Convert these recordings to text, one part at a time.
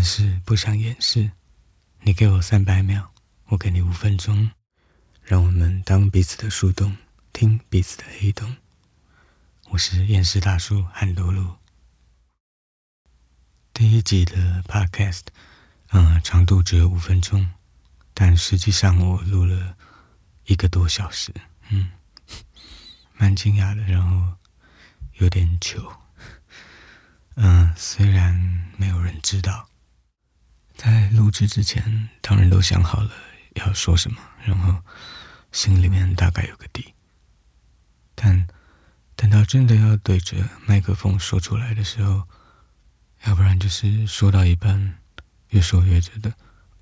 但是不想掩饰，你给我三百秒，我给你五分钟，让我们当彼此的树洞，听彼此的黑洞。我是厌世大叔韩多路。第一集的 Podcast，嗯，长度只有五分钟，但实际上我录了一个多小时，嗯，蛮惊讶的，然后有点糗。嗯，虽然没有人知道，在录制之前，当然都想好了要说什么，然后心里面大概有个底。但等到真的要对着麦克风说出来的时候，要不然就是说到一半，越说越觉得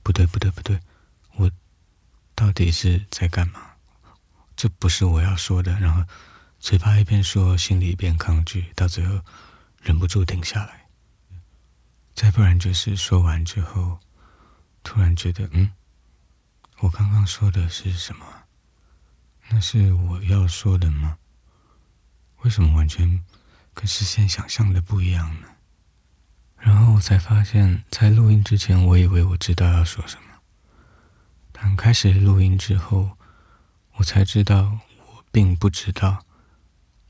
不对，不对，不对，我到底是在干嘛？这不是我要说的。然后嘴巴一边说，心里一边抗拒，到最后。忍不住停下来，再不然就是说完之后，突然觉得，嗯，我刚刚说的是什么？那是我要说的吗？为什么完全跟事先想象的不一样呢？然后我才发现，在录音之前，我以为我知道要说什么，但开始录音之后，我才知道我并不知道，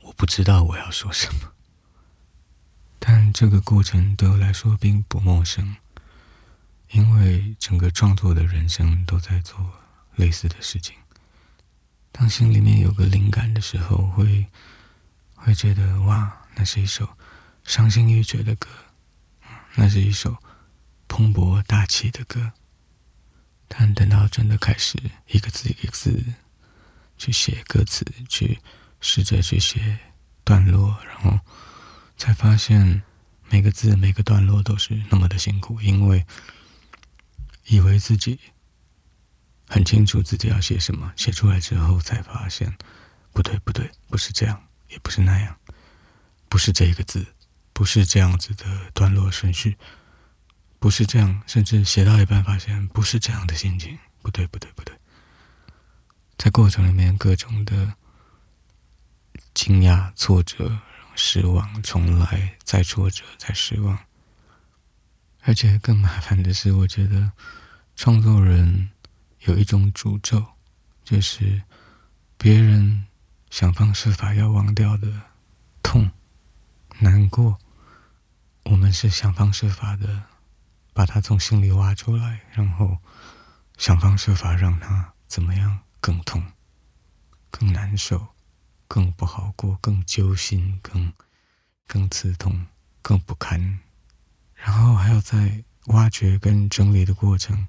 我不知道我要说什么。但这个过程对我来说并不陌生，因为整个创作的人生都在做类似的事情。当心里面有个灵感的时候，会会觉得哇，那是一首伤心欲绝的歌，那是一首蓬勃大气的歌。但等到真的开始一个字一个字去写歌词，去试着去写段落，然后。才发现每个字、每个段落都是那么的辛苦，因为以为自己很清楚自己要写什么，写出来之后才发现不对，不对，不是这样，也不是那样，不是这个字，不是这样子的段落顺序，不是这样，甚至写到一半发现不是这样的心情，不对，不对，不对，在过程里面各种的惊讶、挫折。失望，重来，再挫折，再失望。而且更麻烦的是，我觉得创作人有一种诅咒，就是别人想方设法要忘掉的痛、难过，我们是想方设法的把它从心里挖出来，然后想方设法让它怎么样更痛、更难受。更不好过，更揪心，更更刺痛，更不堪。然后还要在挖掘跟整理的过程，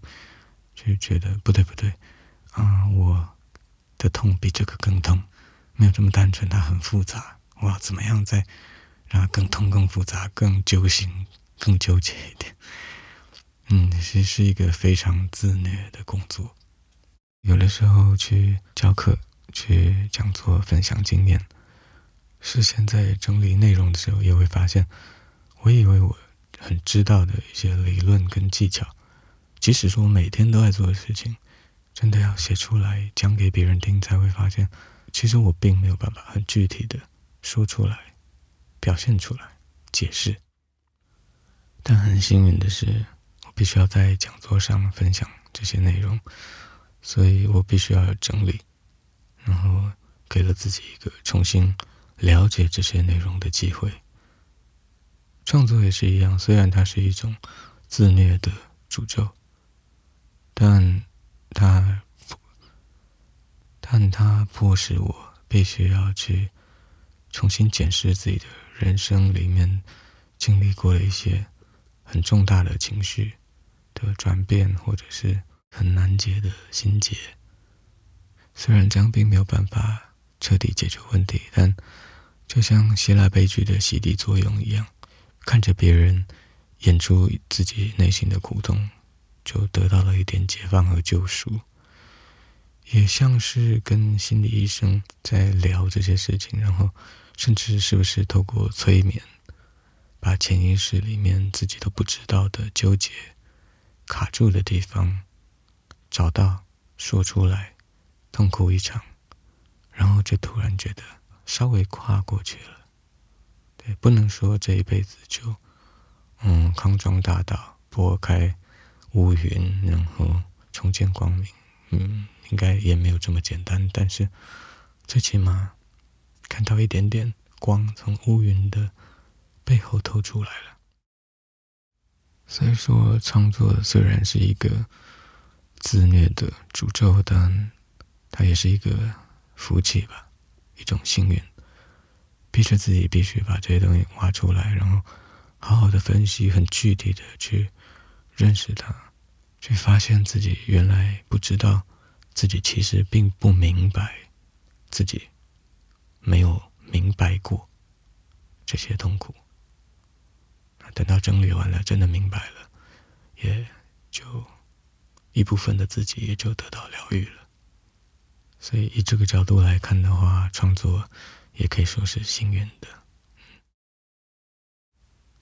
就觉得不对不对，啊，我的痛比这个更痛，没有这么单纯，它很复杂。我要怎么样再让它更痛、更复杂、更揪心、更纠结一点？嗯，其实是一个非常自虐的工作。有的时候去教课。去讲座分享经验，事先在整理内容的时候，也会发现，我以为我很知道的一些理论跟技巧，即使是我每天都在做的事情，真的要写出来讲给别人听，才会发现，其实我并没有办法很具体的说出来、表现出来、解释。但很幸运的是，我必须要在讲座上分享这些内容，所以我必须要整理。然后给了自己一个重新了解这些内容的机会。创作也是一样，虽然它是一种自虐的诅咒，但它但它迫使我必须要去重新检视自己的人生里面经历过的一些很重大的情绪的转变，或者是很难解的心结。虽然这样并没有办法彻底解决问题，但就像希腊悲剧的洗涤作用一样，看着别人演出自己内心的苦痛，就得到了一点解放和救赎。也像是跟心理医生在聊这些事情，然后甚至是不是透过催眠，把潜意识里面自己都不知道的纠结、卡住的地方找到，说出来。痛哭一场，然后就突然觉得稍微跨过去了。对，不能说这一辈子就嗯康庄大道拨开乌云，然后重见光明。嗯，应该也没有这么简单，但是最起码看到一点点光从乌云的背后透出来了。所以说，创作虽然是一个自虐的诅咒，但它也是一个福气吧，一种幸运。逼着自己必须把这些东西挖出来，然后好好的分析，很具体的去认识它，去发现自己原来不知道，自己其实并不明白，自己没有明白过这些痛苦。等到整理完了，真的明白了，也就一部分的自己也就得到疗愈了。所以以这个角度来看的话，创作。也可以说是幸运的，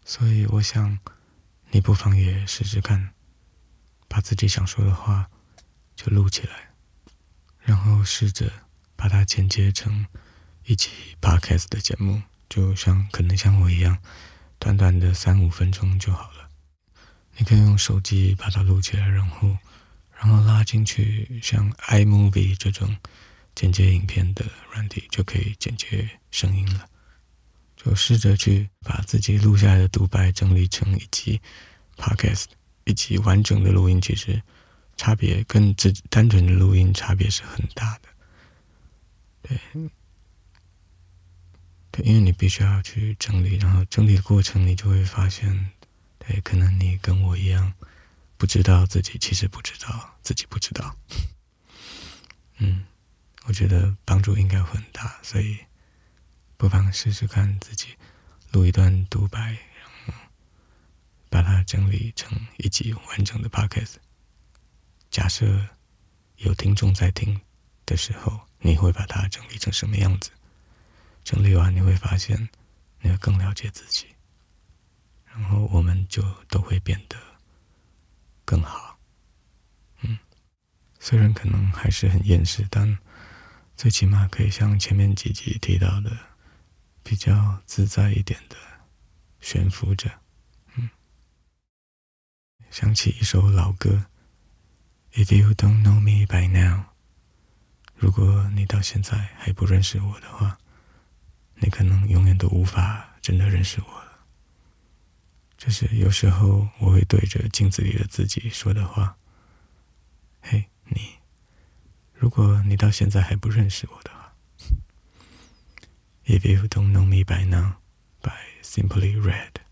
所以我想，你不妨也试试看，把自己想说的话就录起来，然后试着把它剪接成一集 podcast 的节目，就像可能像我一样，短短的三五分钟就好了。你可以用手机把它录起来，然后然后拉进去，像 iMovie 这种。剪接影片的软体就可以剪接声音了，就试着去把自己录下来的独白整理成一集 podcast，一集完整的录音，其实差别跟只单纯的录音差别是很大的。对，对，因为你必须要去整理，然后整理的过程，你就会发现，对，可能你跟我一样，不知道自己其实不知道自己不知道，嗯。我觉得帮助应该会很大，所以不妨试试看自己录一段独白，然后把它整理成一集完整的 podcast。假设有听众在听的时候，你会把它整理成什么样子？整理完你会发现，你会更了解自己，然后我们就都会变得更好。嗯，虽然可能还是很厌世，但。最起码可以像前面几集提到的，比较自在一点的悬浮着。嗯，想起一首老歌，If you don't know me by now，如果你到现在还不认识我的话，你可能永远都无法真的认识我就。是有时候我会对着镜子里的自己说的话。嘿，你。如果你到现在还不认识我的话，If you don't know me by now, by simply red。